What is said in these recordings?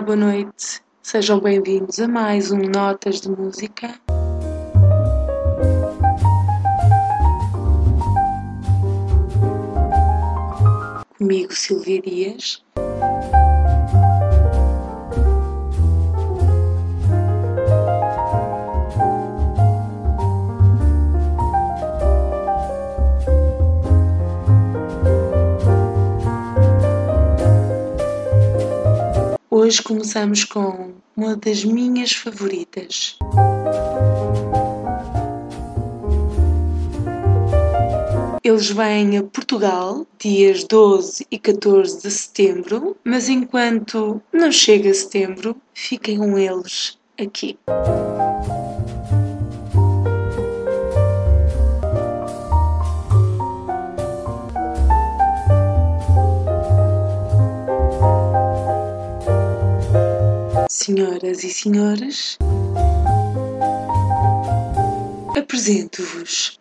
Boa noite. Sejam bem-vindos a mais um Notas de Música. Comigo, Silvia Dias. Hoje começamos com uma das minhas favoritas. Eles vêm a Portugal dias 12 e 14 de setembro, mas enquanto não chega setembro, fiquem com eles aqui. Senhoras e senhores, apresento-vos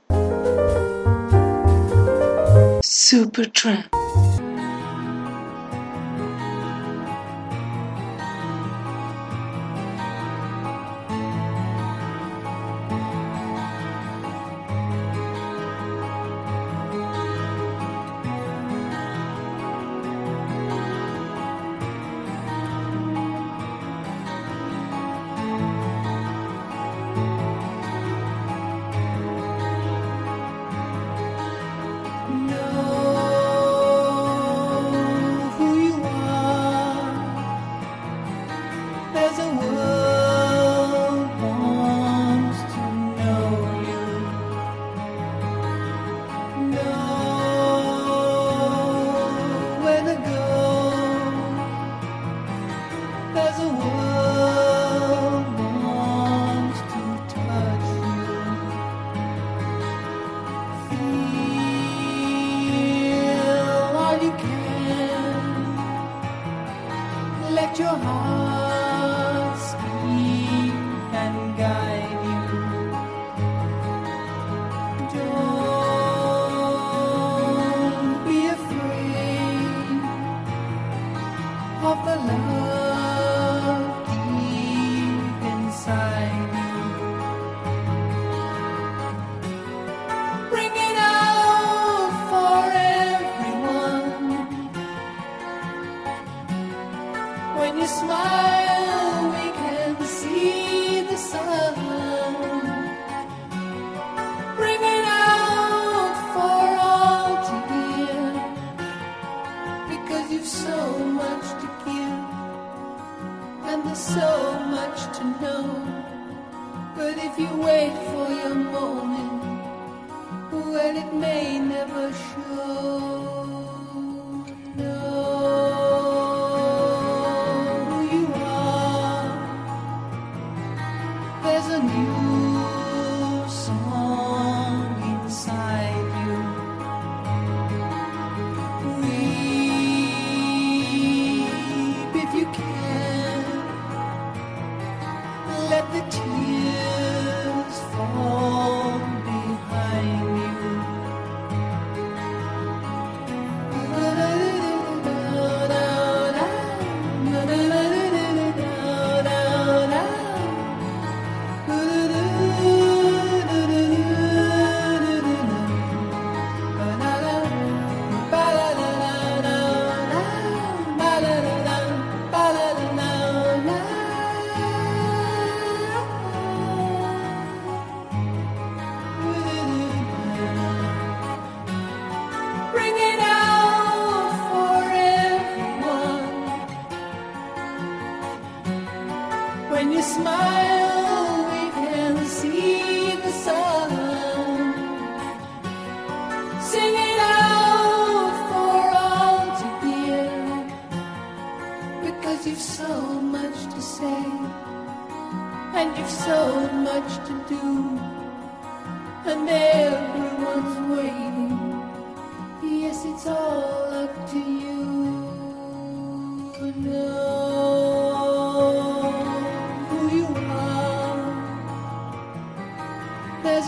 Supertramp.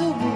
o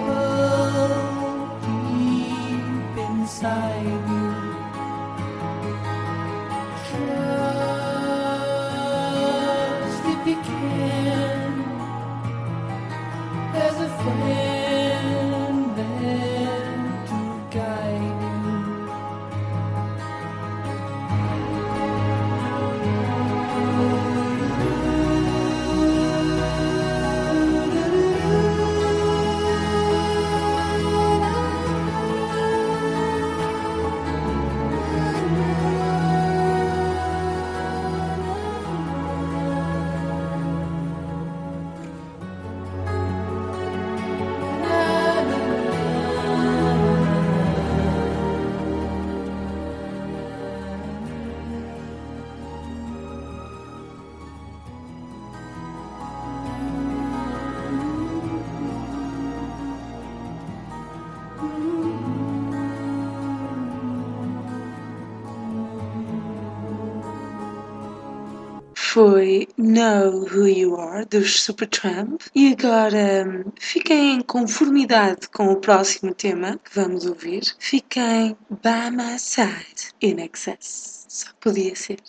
Foi Know Who You Are dos Supertramp e agora hum, fiquem em conformidade com o próximo tema que vamos ouvir. Fiquem by my side in excess. Só podia ser.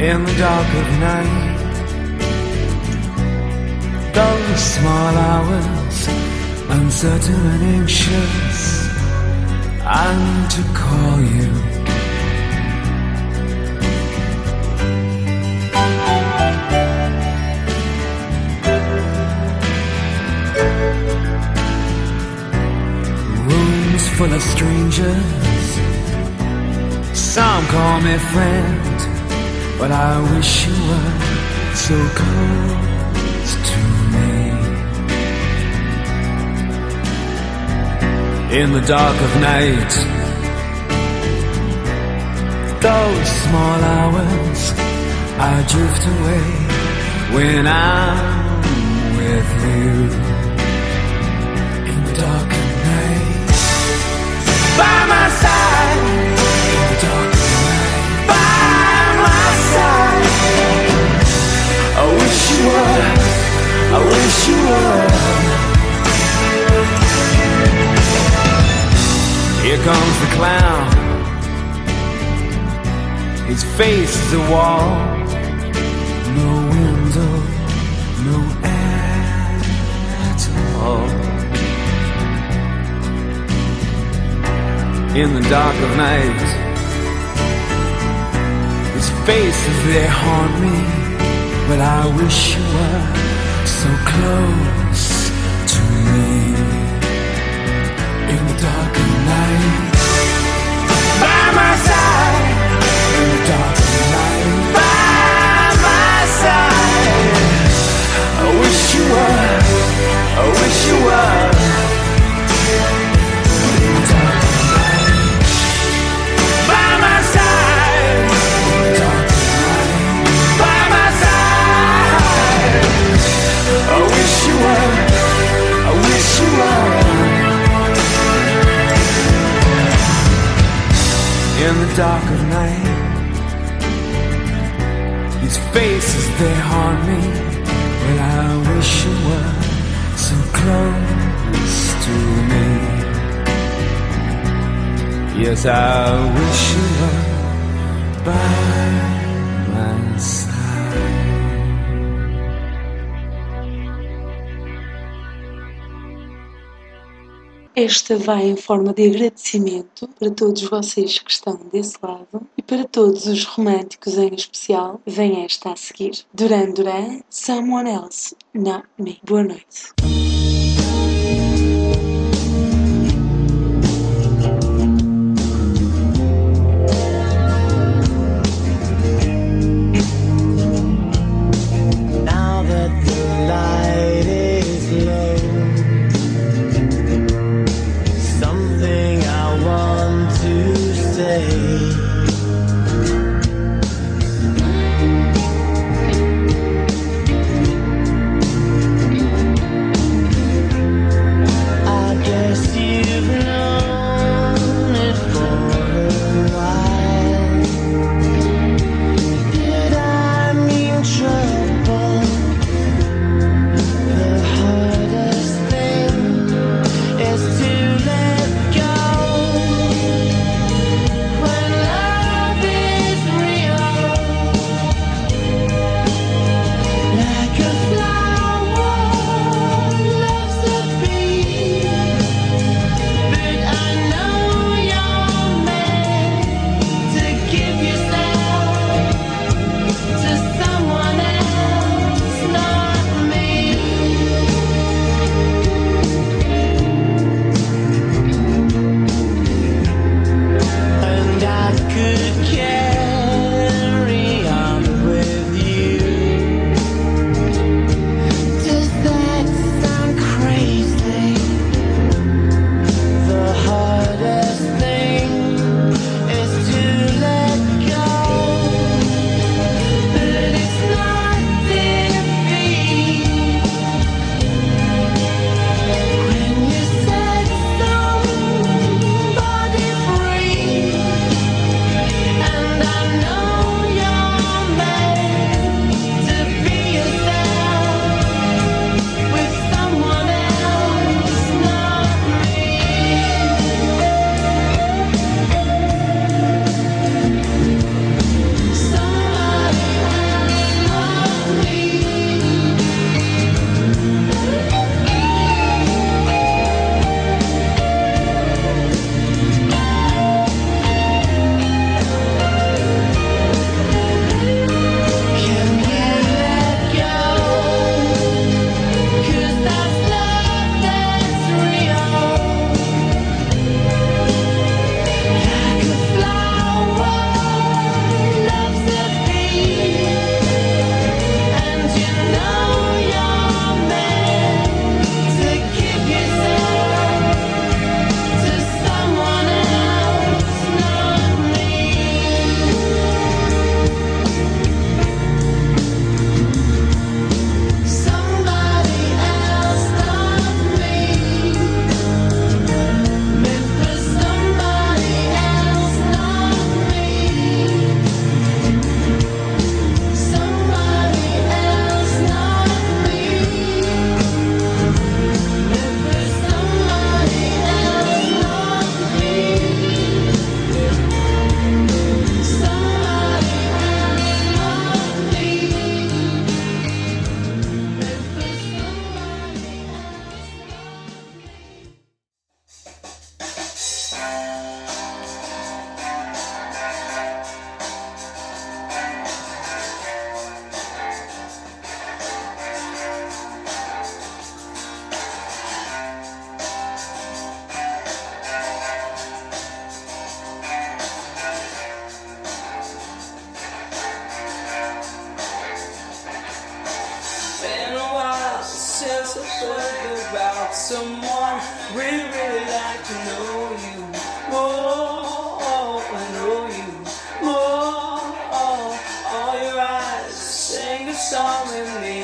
In the dark of night. Those small hours, uncertain and anxious, need to call you. Rooms full of strangers, some call me friend but I wish you were so close to me. In the dark of night, those small hours, I drift away when I'm with you. In the dark of night, by my side. Here comes the clown. His face is a wall. No window, no air at all. In the dark of night, his face is there haunt me. But I wish you were so close to me in the dark of night. By my side in the dark of night. By my side. I wish you were. I wish you were. In the dark of night. These faces, they haunt me, but I wish you were so close to me. Yes, I wish you were by my side. Esta vai em forma de agradecimento para todos vocês que estão desse lado e para todos os românticos em especial. Vem esta a seguir. Duran Duran, Someone Else, Not Me. Boa noite. us a thug about someone we really like to know you more, know you more. All your eyes sing a song with me.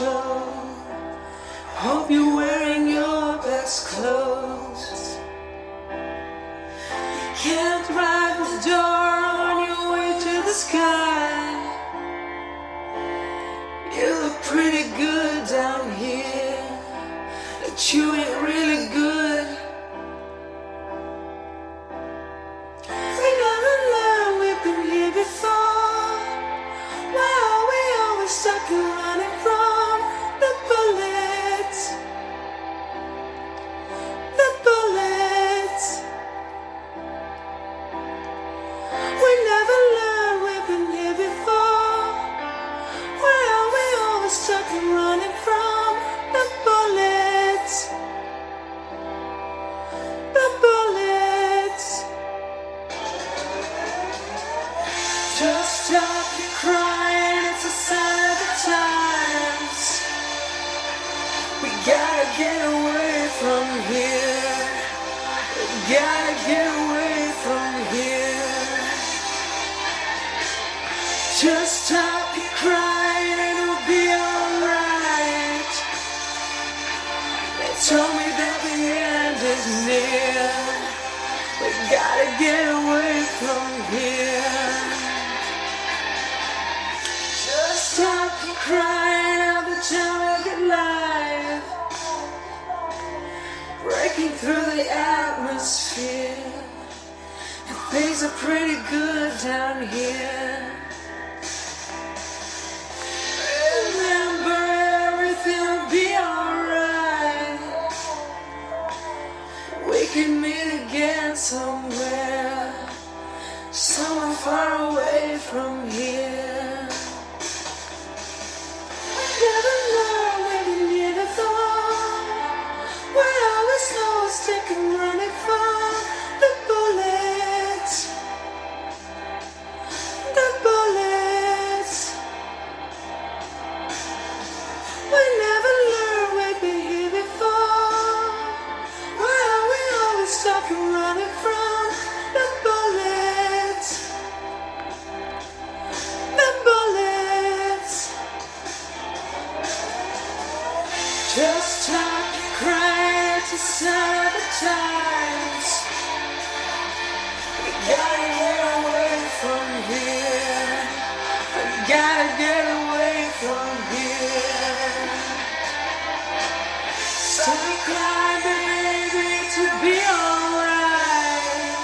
show. Hope you is near. We gotta get away from here. Just stop crying out the junk of life. Breaking through the atmosphere. And things are pretty good down here. again somewhere, somewhere far away from here. gotta get away from here. Stop crying, baby to be alright.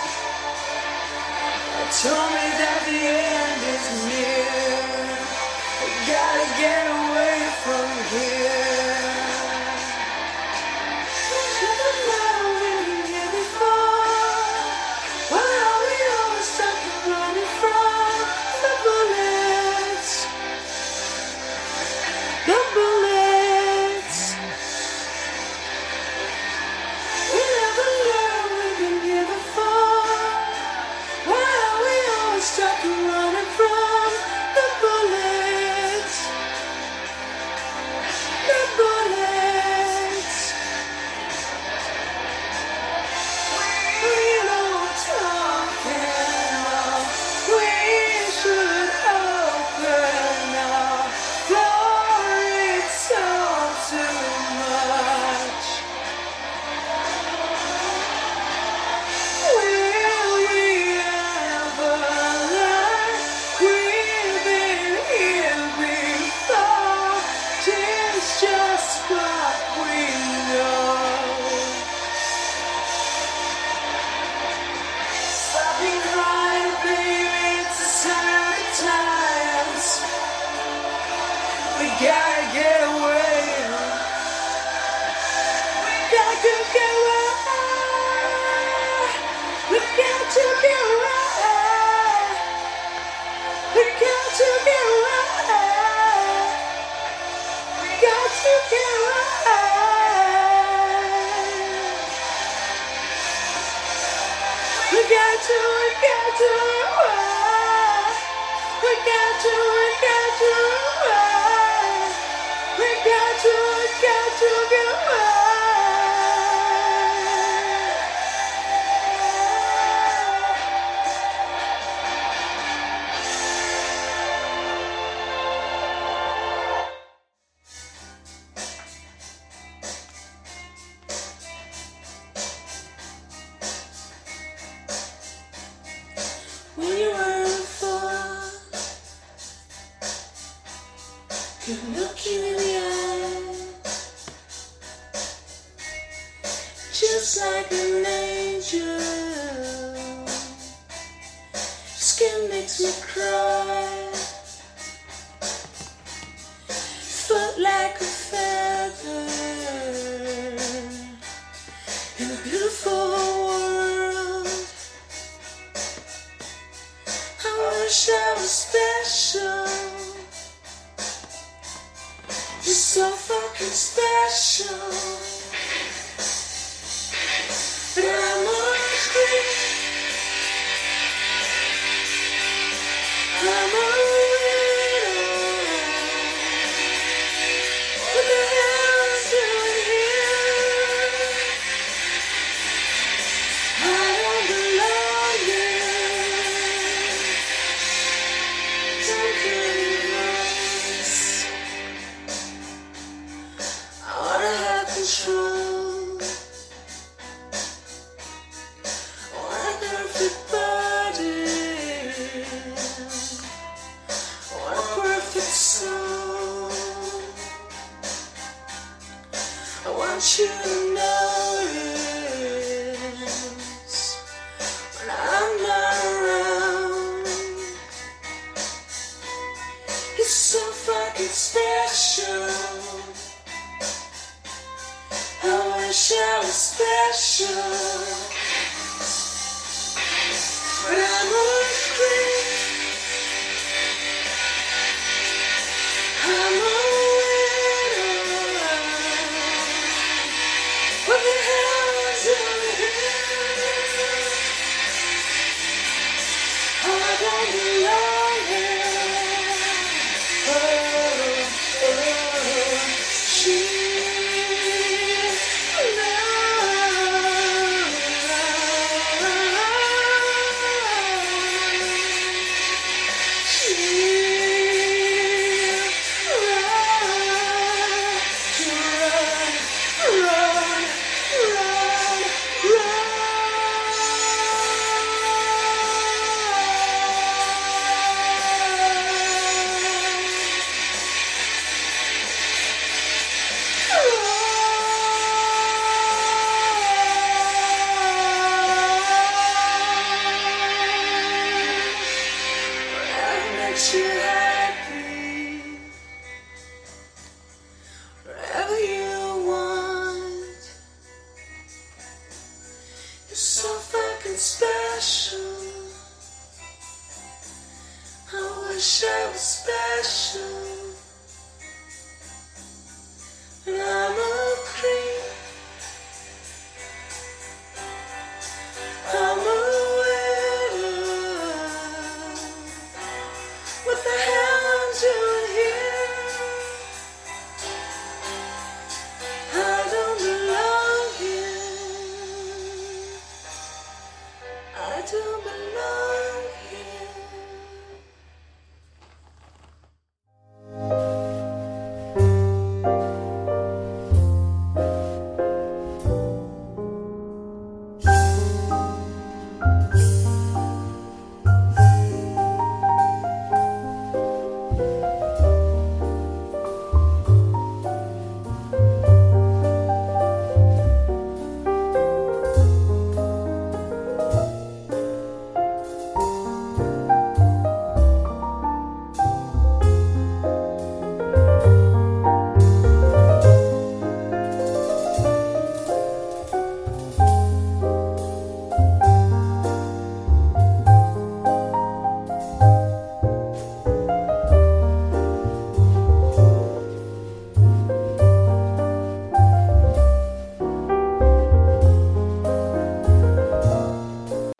gotta get away. We got to get away. We got to get away. We got to get away. We got to get away. We got to, we got to. We got to, we got to. to get away.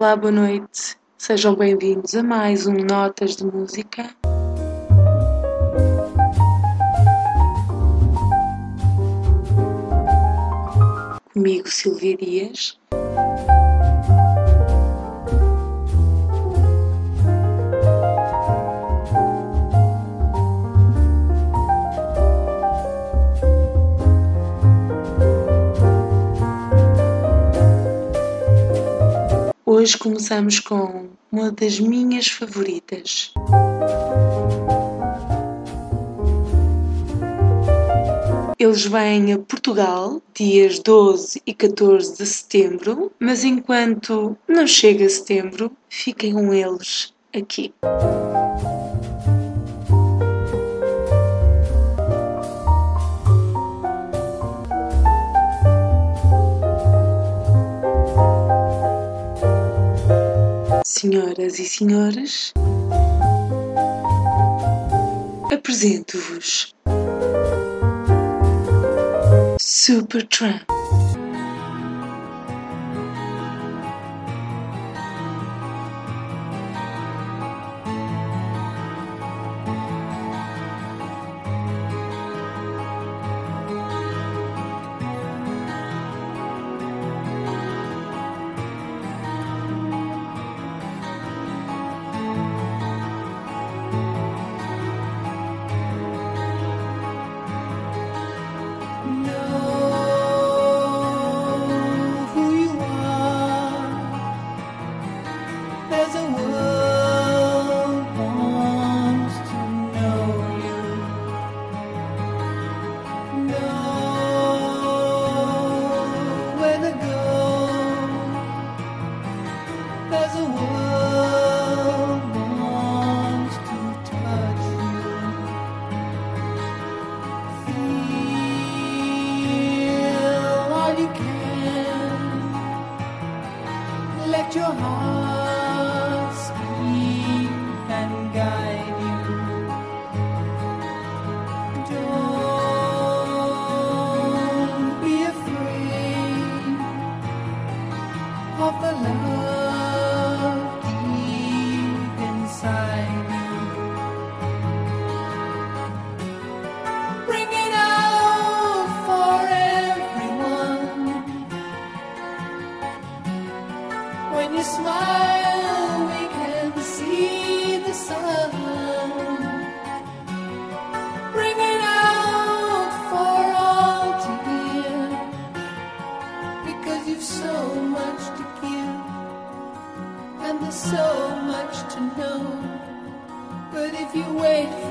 Olá, boa noite. Sejam bem-vindos a mais um Notas de Música. Comigo, Silvia Dias. Hoje começamos com uma das minhas favoritas. Eles vêm a Portugal dias 12 e 14 de setembro, mas enquanto não chega setembro, fiquem com eles aqui. Senhoras e senhores, apresento-vos Supertramp. you wait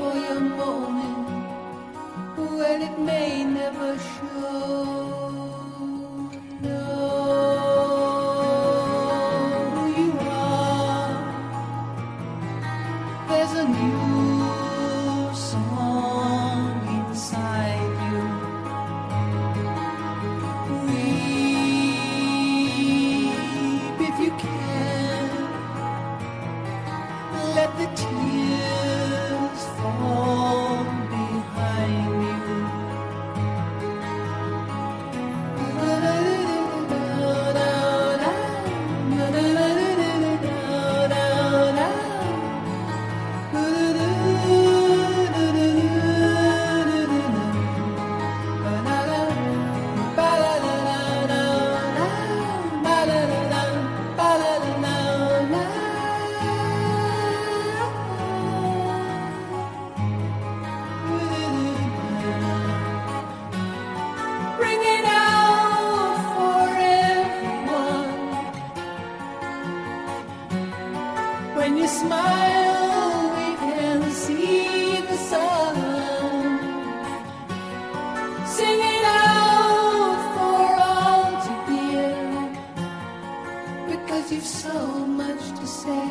Cause you've so much to say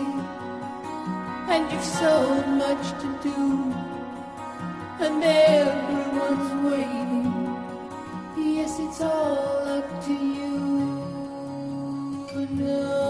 And you've so much to do And everyone's waiting Yes, it's all up to you no.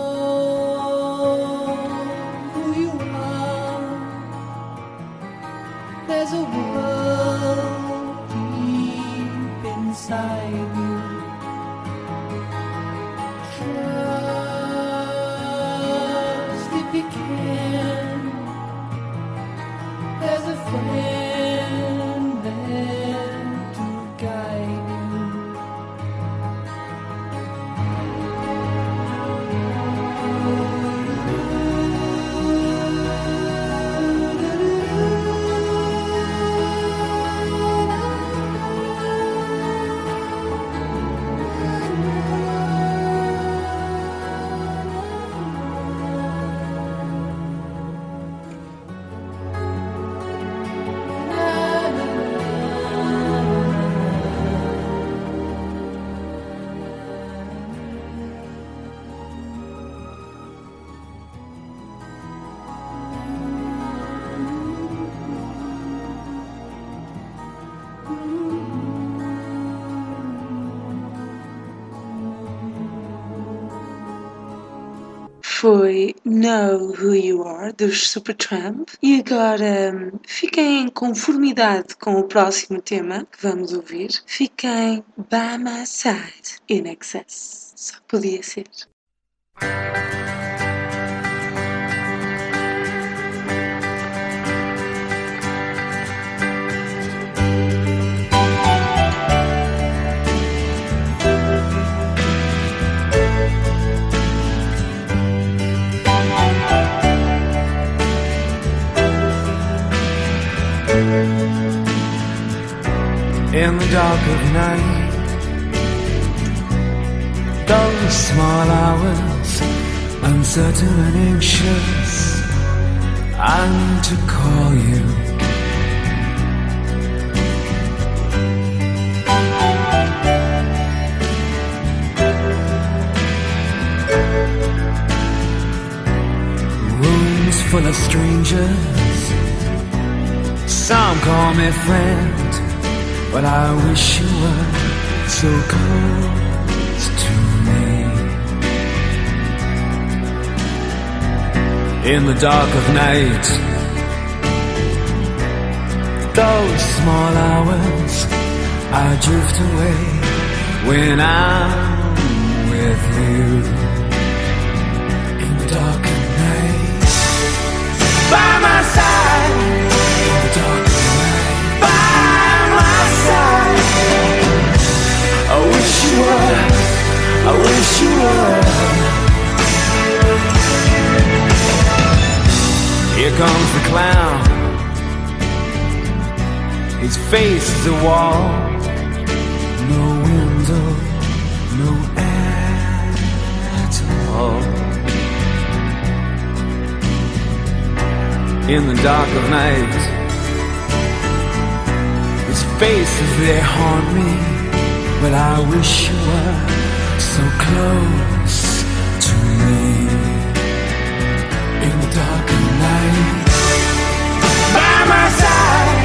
Foi Know Who You Are dos Supertramp e agora hum, fiquem em conformidade com o próximo tema que vamos ouvir. Fiquem by my side in excess. Só podia ser. In the dark of night. Those small hours, uncertain and anxious, I need to call you. Rooms full of strangers, some call me friend. But I wish you were so close to me. In the dark of night, those small hours, I drift away when I'm with you. In the dark of night, by my side. You were. I wish you were. Here comes the clown. His face is a wall. No window, no air at all. In the dark of night, his faces they haunt me, but I wish you were so close to me. In the dark of night, by my side.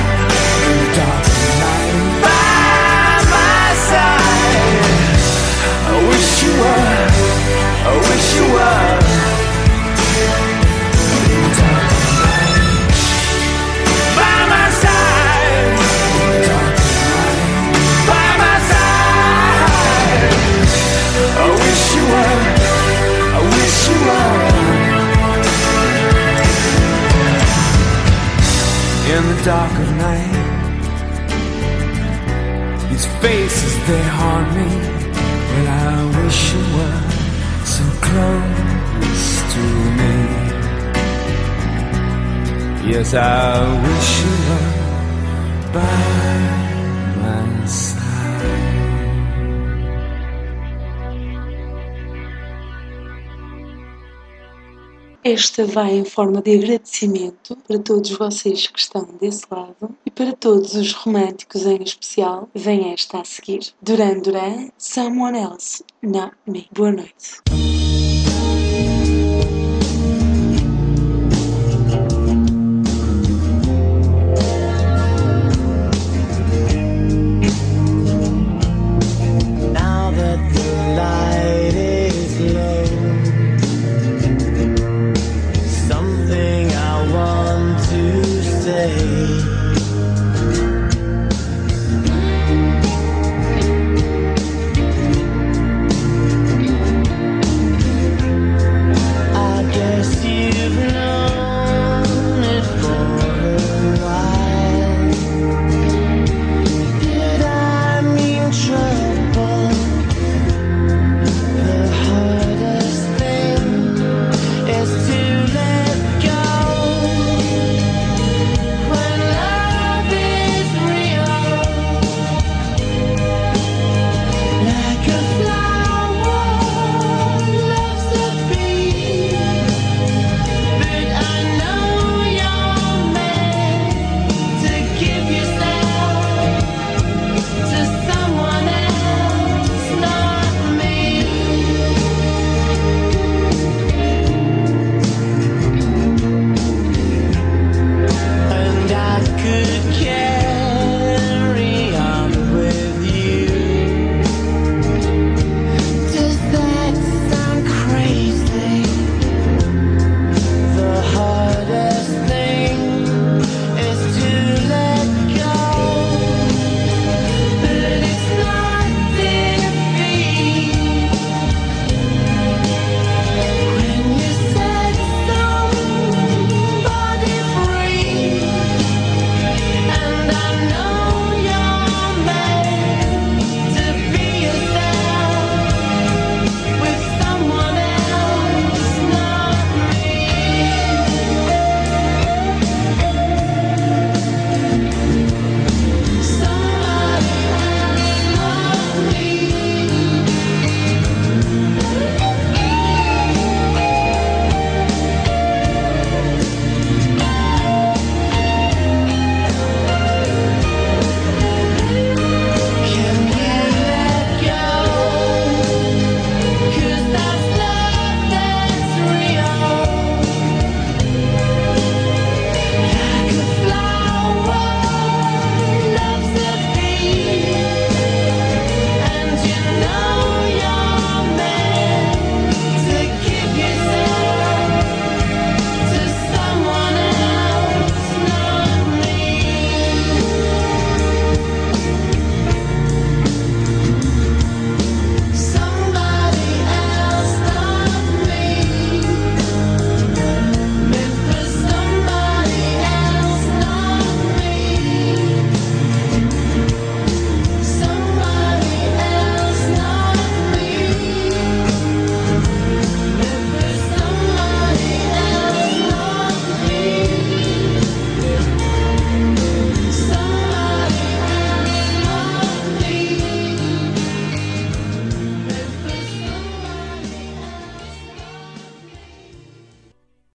In the dark of night, by my side. I wish you were. I wish you were. In the dark of night. These faces they haunt me, but I wish you were so close to me. Yes, I wish you were by my side. Esta vai em forma de agradecimento para todos vocês que estão desse lado e para todos os românticos em especial. Vem esta a seguir. Duran Duran, Someone Else, Not Me. Boa noite.